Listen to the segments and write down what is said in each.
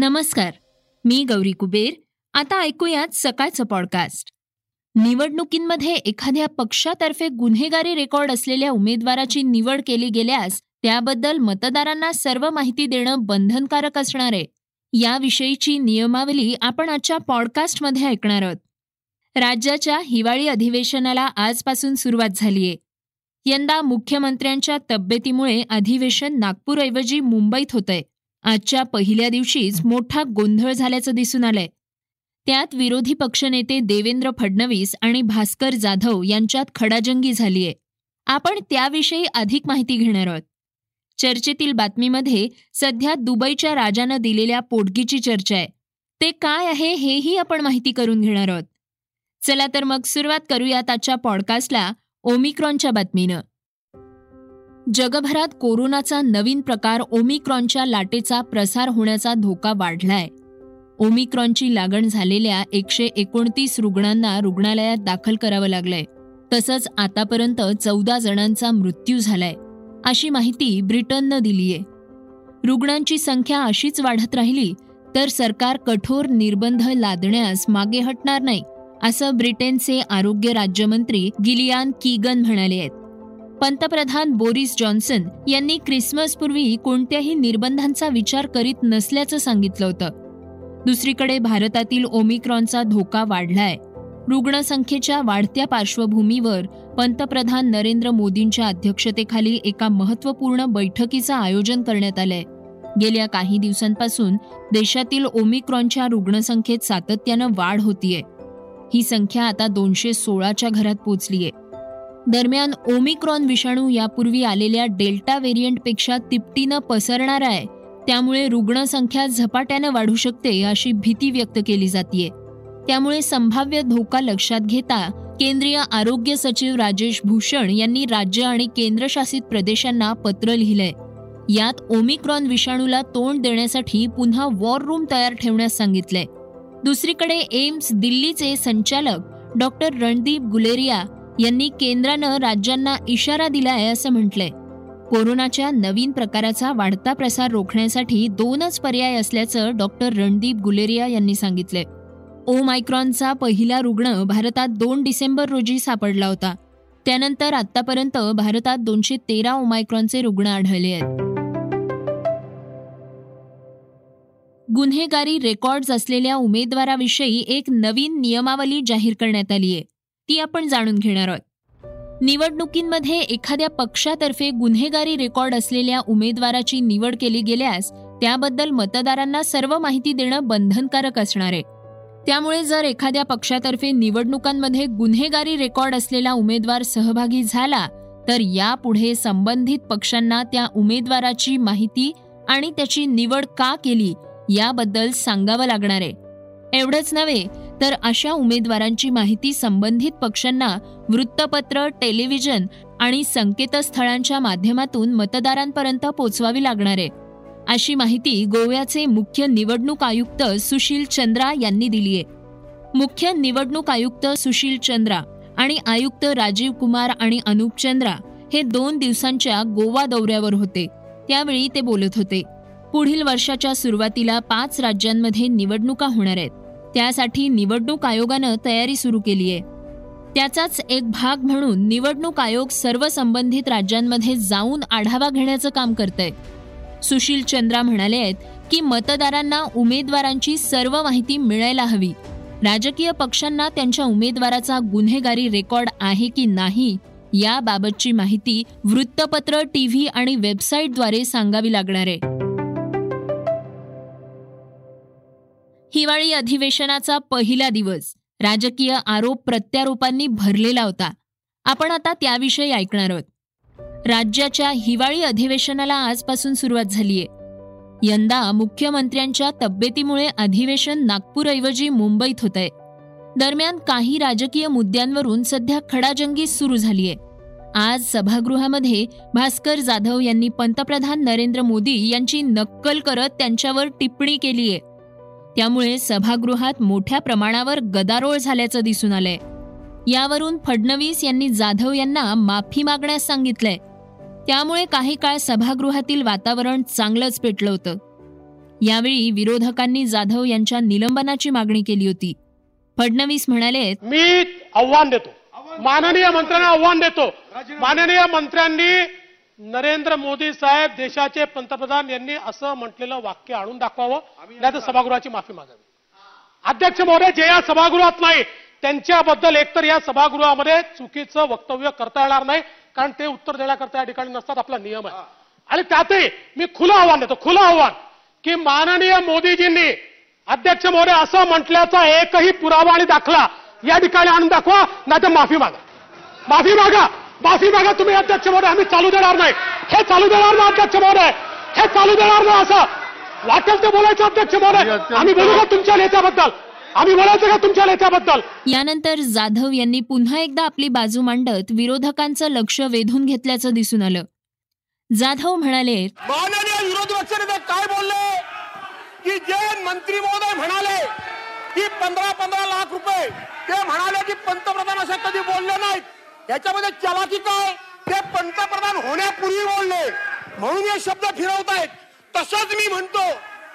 नमस्कार मी गौरी कुबेर. आता ऐकूयात सकाळचं पॉडकास्ट निवडणुकींमध्ये एखाद्या पक्षातर्फे गुन्हेगारी रेकॉर्ड असलेल्या उमेदवाराची निवड केली गेल्यास त्याबद्दल मतदारांना सर्व माहिती देणं बंधनकारक असणार आहे. याविषयीची नियमावली आपण आजच्या पॉडकास्टमध्ये ऐकणार आहोत. राज्याच्या हिवाळी अधिवेशनाला आजपासून सुरुवात झालीय यंदा मुख्यमंत्र्यांच्या तब्येतीमुळे अधिवेशन नागपूरऐवजी मुंबईत होतंय. आजच्या पहिल्या दिवशीच मोठा गोंधळ झाल्याचं दिसून आलंय. त्यात विरोधी पक्षनेते देवेंद्र फडणवीस आणि भास्कर जाधव यांच्यात खडाजंगी झालीय. आपण त्याविषयी अधिक माहिती घेणार आहोत. चर्चेतील बातमीमध्ये सध्या दुबईच्या राजानं दिलेल्या पोटगीची चर्चा आहे. ते काय आहे हेही आपण माहिती करून घेणार आहोत. चला तर मग सुरुवात करूयात आजच्या पॉडकास्टला ओमिक्रॉनच्या बातमीनं. जगभरात कोरोनाचा नवीन प्रकार ओमिक्रॉनच्या लाटेचा प्रसार होण्याचा धोका वाढलाय. ओमिक्रॉनची लागण झालेल्या एकशे एकोणतीस रुग्णांना रुग्णालयात दाखल करावं लागलंय. तसंच आतापर्यंत चौदा जणांचा मृत्यू झालाय अशी माहिती ब्रिटननं दिलीय. रुग्णांची संख्या अशीच वाढत राहिली तर सरकार कठोर निर्बंध लादण्यास मागे हटणार नाही असं ब्रिटनचे आरोग्य राज्यमंत्री गिलियान कीगन म्हणाले आहेत. पंतप्रधान बोरिस जॉन्सन यांनी क्रिसमसपूर्वी कोणत्याही निर्बंधांचा विचार करीत नसल्याचं सांगितलं होतं. दुसरीकडे भारतातील ओमिक्रॉनचा धोका वाढलाय. रुग्णसंख्येच्या वाढत्या पार्श्वभूमीवर पंतप्रधान नरेंद्र मोदींच्या अध्यक्षतेखाली एका महत्त्वपूर्ण बैठकीचं आयोजन करण्यात आलंय. गेल्या काही दिवसांपासून देशातील ओमिक्रॉनच्या रुग्णसंख्येत सातत्यानं वाढ होतीये. ही संख्या आता दोनशे सोळाच्या घरात पोचलीये. दरम्यान ओमिक्रॉन विषाणू यापूर्वी आलेल्या डेल्टा व्हेरियंटपेक्षा तिपटीनं पसरणार आहे. त्यामुळे रुग्णसंख्या झपाट्यानं वाढू शकते अशी भीती व्यक्त केली जाते त्यामुळे संभाव्य धोका लक्षात घेता केंद्रीय आरोग्य सचिव राजेश भूषण यांनी राज्य आणि केंद्रशासित प्रदेशांना पत्र लिहिलंय. यात ओमिक्रॉन विषाणूला तोंड देण्यासाठी पुन्हा वॉर रूम तयार ठेवण्यास सांगितलंय. दुसरीकडे एम्स दिल्लीचे संचालक डॉक्टर रणदीप गुलेरिया यांनी केंद्रानं राज्यांना इशारा दिलाय असं म्हटलंय. कोरोनाच्या नवीन प्रकाराचा वाढता प्रसार रोखण्यासाठी दोनच पर्याय असल्याचं डॉक्टर रणदीप गुलेरिया यांनी सांगितलंय. ओमायक्रॉनचा पहिला रुग्ण भारतात दोन डिसेंबर रोजी सापडला होता. त्यानंतर आतापर्यंत भारतात दोनशे तेरा ओमायक्रॉनचे रुग्ण आढळले आहेत. गुन्हेगारी रेकॉर्ड्स असलेल्या उमेदवाराविषयी एक नवीन नियमावली जाहीर करण्यात आली आहे ती आपण जाणून घेणार आहोत. निवडणुकींमध्ये एखाद्या पक्षातर्फे गुन्हेगारी रेकॉर्ड असलेल्या उमेदवाराची निवड केली गेल्यास त्याबद्दल मतदारांना सर्व माहिती देणं बंधनकारक असणार आहे. त्यामुळे जर एखाद्या पक्षातर्फे निवडणुकांमध्ये गुन्हेगारी रेकॉर्ड असलेला उमेदवार सहभागी झाला तर यापुढे संबंधित पक्षांना त्या उमेदवाराची माहिती आणि त्याची निवड का केली याबद्दल सांगावं लागणार आहे. एवढंच नव्हे तर अशा उमेदवारांची माहिती संबंधित पक्षांना वृत्तपत्र टेलिव्हिजन आणि संकेतस्थळांच्या माध्यमातून मतदारांपर्यंत पोचवावी लागणार आहे. अशी माहिती गोव्याचे मुख्य निवडणूक आयुक्त सुशील चंद्रा यांनी दिली आहे. मुख्य निवडणूक आयुक्त सुशील चंद्रा आणि आयुक्त राजीव कुमार आणि अनुप चंद्रा हे दोन दिवसांच्या गोवा दौऱ्यावर होते. त्यावेळी ते बोलत होते. पुढील वर्षाच्या सुरुवातीला पाच राज्यांमध्ये निवडणुका होणार आहेत. त्यासाठी निवडणूक आयोगानं तयारी सुरू केली आहे. त्याचाच एक भाग म्हणून निवडणूक आयोग सर्व संबंधित राज्यांमध्ये जाऊन आढावा घेण्याचं काम करतंय. सुशील चंद्रा म्हणाले आहेत की मतदारांना उमेदवारांची सर्व माहिती मिळायला हवी. राजकीय पक्षांना त्यांच्या उमेदवाराचा गुन्हेगारी रेकॉर्ड आहे की नाही याबाबतची माहिती वृत्तपत्र टीव्ही आणि वेबसाईटद्वारे सांगावी लागणार आहे. हिवाळी अधिवेशनाचा पहिला दिवस. राजकीय आरोप प्रत्यारोपांनी भरलेला होता. आपण आता त्याविषयी ऐकणार आहोत. राज्याच्या हिवाळी अधिवेशनाला आजपासून सुरुवात झालीय. यंदा मुख्यमंत्र्यांच्या तब्येतीमुळे अधिवेशन नागपूरऐवजी मुंबईत होत आहे दरम्यान काही राजकीय मुद्द्यांवरून सध्या खडाजंगी सुरू झालीय. आज सभागृहामध्ये भास्कर जाधव यांनी पंतप्रधान नरेंद्र मोदी यांची नक्कल करत त्यांच्यावर टिप्पणी केलीय. त्यामुळे सभागृहात मोठ्या प्रमाणावर गदारोळ झाल्याचं दिसून आलंय. यावरून फडणवीस यांनी जाधव यांना माफी मागण्यास सांगितलंय. त्यामुळे काही काळ सभागृहातील वातावरण चांगलंच पेटलं होतं. यावेळी विरोधकांनी जाधव यांच्या निलंबनाची मागणी केली होती. फडणवीस म्हणाले मी आव्हान देतो. माननीय मंत्र्यांना आव्हान देतो. माननीय मंत्र्यांनी नरेंद्र मोदी साहेब देशाचे पंतप्रधान यांनी असं म्हटलेलं वाक्य आणून दाखवावं. नाही तर सभागृहाची माफी मागावी. अध्यक्ष महोदय जे या सभागृहात नाही त्यांच्याबद्दल एकतर या सभागृहामध्ये चुकीचं वक्तव्य करता येणार नाही कारण ते उत्तर देण्याकरता या ठिकाणी नसतात आपला नियम आहे. आणि त्यातही मी खुलं आव्हान देतो खुलं आव्हान की माननीय मोदीजींनी अध्यक्ष महोदय असं म्हटल्याचा एकही पुरावा आणि दाखला या ठिकाणी आणून दाखवा नाही तर माफी मागा. माफी मागा. माफी मागा तुम्ही अध्यक्ष महोदय. आम्ही चालू देणार नाही. हे चालू देणार ना अध्यक्ष महोदय. हे चालू देणार ना असं. वाटेल ते बोलायचं अध्यक्ष महोदय. आम्ही बोलू का तुमच्या नेत्याबद्दल? आम्ही बोलायचं का तुमच्या नेत्याबद्दल? यानंतर जाधव यांनी पुन्हा एकदा आपली बाजू मांडत विरोधकांचं लक्ष वेधून घेतल्याचं दिसून आलं. जाधव म्हणाले माननीय विरोधी पक्षनेते काय बोलले? की जे मंत्री महोदय म्हणाले की पंधरा पंधरा लाख रुपये ते म्हणाले की पंतप्रधान असे कधी बोलले नाहीत. याच्यामध्ये चलाकी काय? ते पंतप्रधान होण्यापूर्वी बोलले. म्हणून हे शब्द फिरवतायत. तसंच मी म्हणतो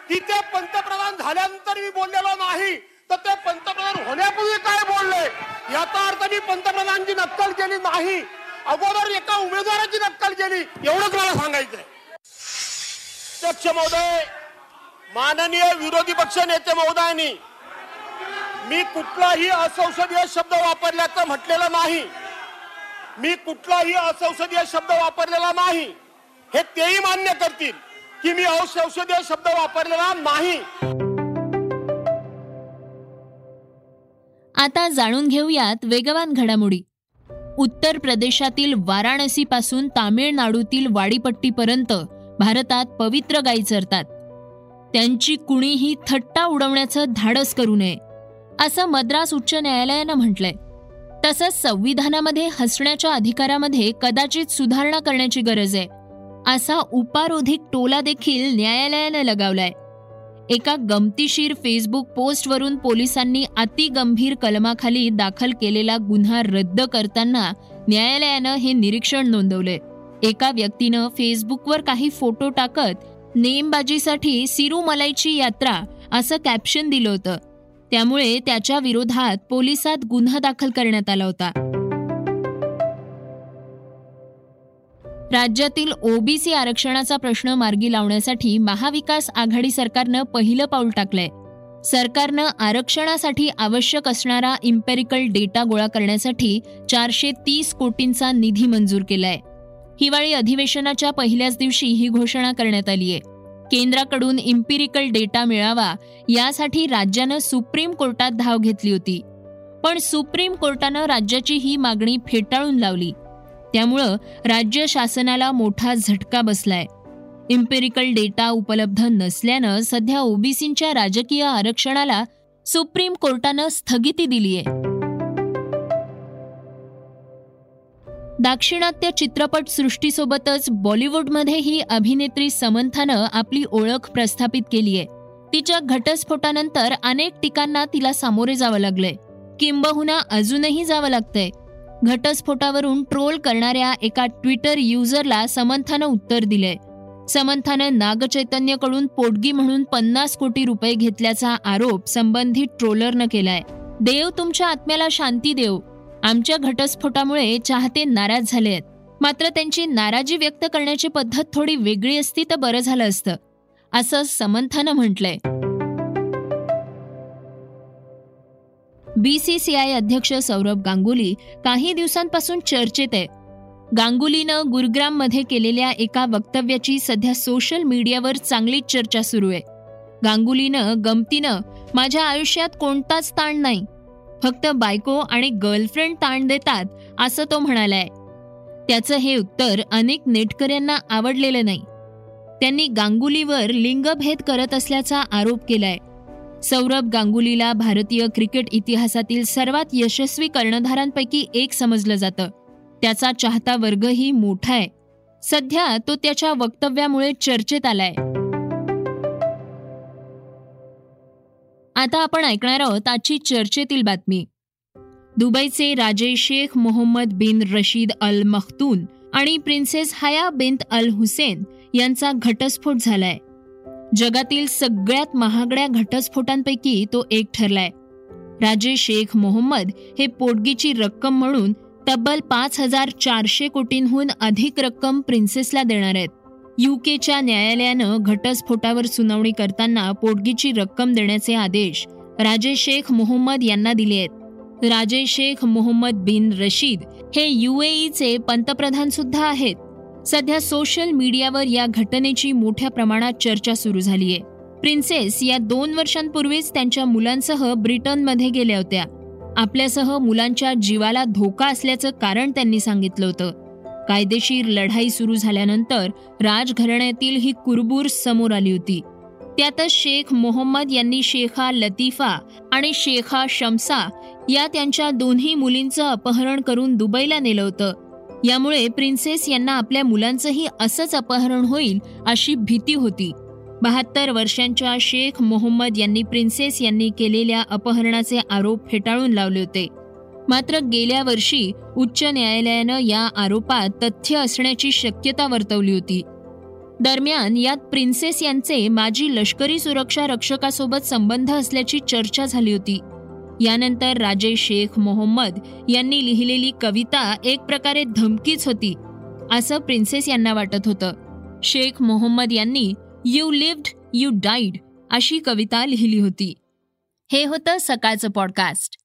की ते पंतप्रधान झाल्यानंतर मी बोललेलो नाही तर ते पंतप्रधान होण्यापूर्वी काय बोलले? याचा अर्थ मी पंतप्रधानांची नक्कल केली नाही. अगोदर एका उमेदवाराची नक्कल केली. एवढंच मला सांगायचंय. अध्यक्ष महोदय माननीय विरोधी पक्ष नेते महोदयांनी मी कुठलाही असंसदीय शब्द वापरल्याचं म्हटलेलं नाही. मी कुठलाही असंसदीय शब्द वापरलेला नाही. हे तेही मान्य करतील की मी औषधीय शब्द वापरलेला नाही. आता जाणून घेऊयात वेगवान घडामोडी. उत्तर प्रदेशातील वाराणसीपासून तामिळनाडूतील वाडीपट्टीपर्यंत भारतात पवित्र गायी चरतात. त्यांची कुणीही थट्टा उडवण्याचं धाडस करू नये असं मद्रास उच्च न्यायालयानं म्हटलंय. तसंच संविधानामध्ये हसण्याच्या अधिकारामध्ये कदाचित सुधारणा करण्याची गरज आहे. असा उपारोधिक टोला देखील न्यायालयानं लगावलाय. एका गमतीशीर फेसबुक पोस्टवरून पोलिसांनी अतिगंभीर कलमाखाली दाखल केलेला गुन्हा रद्द करताना न्यायालयानं हे निरीक्षण नोंदवलंय. एका व्यक्तीनं फेसबुकवर काही फोटो टाकत नेमबाजीसाठी सिरुमलाईची यात्रा असं कॅप्शन दिलं होतं. त्यामुळे त्याच्या विरोधात पोलिसात गुन्हा दाखल करण्यात आला होता. राज्यातील ओबीसी आरक्षणाचा प्रश्न मार्गी लावण्यासाठी महाविकास आघाडी सरकारनं पहिलं पाऊल टाकलंय. सरकारनं आरक्षणासाठी आवश्यक असणारा इम्पेरिकल डेटा गोळा करण्यासाठी चारशे तीस कोटींचा निधी मंजूर केलाय. हिवाळी अधिवेशनाच्या पहिल्याच दिवशी ही घोषणा करण्यात आली आहे केंद्राकडून इम्पिरिकल डेटा मिळावा यासाठी राज्यानं सुप्रीम कोर्टात धाव घेतली होती. पण सुप्रीम कोर्टानं राज्याची ही मागणी फेटाळून लावली. त्यामुळं राज्य शासनाला मोठा झटका बसलाय. इम्पेरिकल डेटा उपलब्ध नसल्यानं सध्या ओबीसींच्या राजकीय आरक्षणाला सुप्रीम कोर्टानं स्थगिती दिलीय. दाक्षिणात्य चित्रपट सृष्टीसोबतच बॉलिवूडमध्येही अभिनेत्री समंथानं आपली ओळख प्रस्थापित केलीय. तिच्या घटस्फोटानंतर अनेक टीकांना तिला सामोरे जावं लागलंय. किंबहुना अजूनही जावं लागतंय. घटस्फोटावरून ट्रोल करणाऱ्या एका ट्विटर युजरला समंथानं उत्तर दिलंय. समंथानं नागचैतन्यकडून पोटगी म्हणून पन्नास कोटी रुपये घेतल्याचा आरोप संबंधित ट्रोलरनं केलाय. देव तुमच्या आत्म्याला शांती देव. आमच्या घटस्फोटामुळे चाहते नाराज झाले आहेत. मात्र त्यांची नाराजी व्यक्त करण्याची पद्धत थोडी वेगळी असती तर बरं झालं असतं असं समंथानं म्हटलंय. बीसीसीआय अध्यक्ष सौरभ गांगुली काही दिवसांपासून चर्चेत आहे. गांगुलीनं गुरुग्राममध्ये केलेल्या एका वक्तव्याची सध्या सोशल मीडियावर चांगलीच चर्चा सुरू आहे. गांगुलीनं गमतीनं माझ्या आयुष्यात कोणताच ताण नाही. फक्त बायको आणि गर्लफ्रेंड ताण देतात असं तो म्हणालाय. त्याचं हे उत्तर अनेक नेटकऱ्यांना आवडलेलं नाही. त्यांनी गांगुलीवर लिंगभेद करत असल्याचा आरोप केलाय. सौरभ गांगुलीला भारतीय क्रिकेट इतिहासातील सर्वात यशस्वी कर्णधारांपैकी एक समजलं जातं. त्याचा चाहता वर्गही मोठा आहे. सध्या तो त्याच्या वक्तव्यामुळे चर्चेत आलाय. आता आपण ऐकणार आहोत आजची चर्चेतील बातमी. दुबईचे राजे शेख मोहम्मद बिन रशीद अल मख्तून आणि प्रिन्सेस हया बिन अल हुसेन यांचा घटस्फोट झालाय. जगातील सगळ्यात महागड्या घटस्फोटांपैकी तो एक ठरलाय. राजे शेख मोहम्मद हे पोटगीची रक्कम म्हणून तब्बल पाच हजार चारशे कोटींहून अधिक रक्कम प्रिन्सेसला देणार आहेत. युकेच्या न्यायालयानं घटस्फोटावर सुनावणी करताना पोटगीची रक्कम देण्याचे आदेश राजे शेख मोहम्मद यांना दिले आहेत. राजे शेख मोहम्मद बिन रशीद हे युएईचे पंतप्रधान सुद्धा आहेत. सध्या सोशल मीडियावर या घटनेची मोठ्या प्रमाणात चर्चा सुरू झाली आहे. प्रिन्सेस या दोन वर्षांपूर्वीच त्यांच्या मुलांसह ब्रिटनमध्ये गेल्या होत्या. आपल्यासह मुलांच्या जीवाला धोका असल्याचं कारण त्यांनी सांगितलं होतं. कायदेशीर लढाई सुरू झाल्यानंतर राजघराण्यातील ही कुरबूर समोर आली होती. त्यातच शेख मोहम्मद यांनी शेखा लतीफा आणि शेखा शमसा या त्यांच्या दोन्ही मुलींचं अपहरण करून दुबईला नेलं होतं. यामुळे प्रिन्सेस यांना आपल्या मुलांचंही असंच अपहरण होईल अशी भीती होती. बहात्तर वर्षांच्या शेख मोहम्मद यांनी प्रिन्सेस यांनी केलेल्या अपहरणाचे आरोप फेटाळून लावले होते. मात्र गेल्या वर्षी उच्च न्यायालयानं या आरोपात तथ्य असण्याची शक्यता वर्तवली होती. दरम्यान यात प्रिन्सेस यांचे माजी लष्करी सुरक्षा रक्षकासोबत संबंध असल्याची चर्चा झाली होती. यानंतर राजे शेख मोहम्मद यांनी लिहिलेली कविता एक प्रकारे धमकीच होती असं प्रिन्सेस यांना वाटत होतं. शेख मोहम्मद यांनी यू लिव्ड यू डाईड अशी कविता लिहिली होती. हे होतं सकाळचं पॉडकास्ट.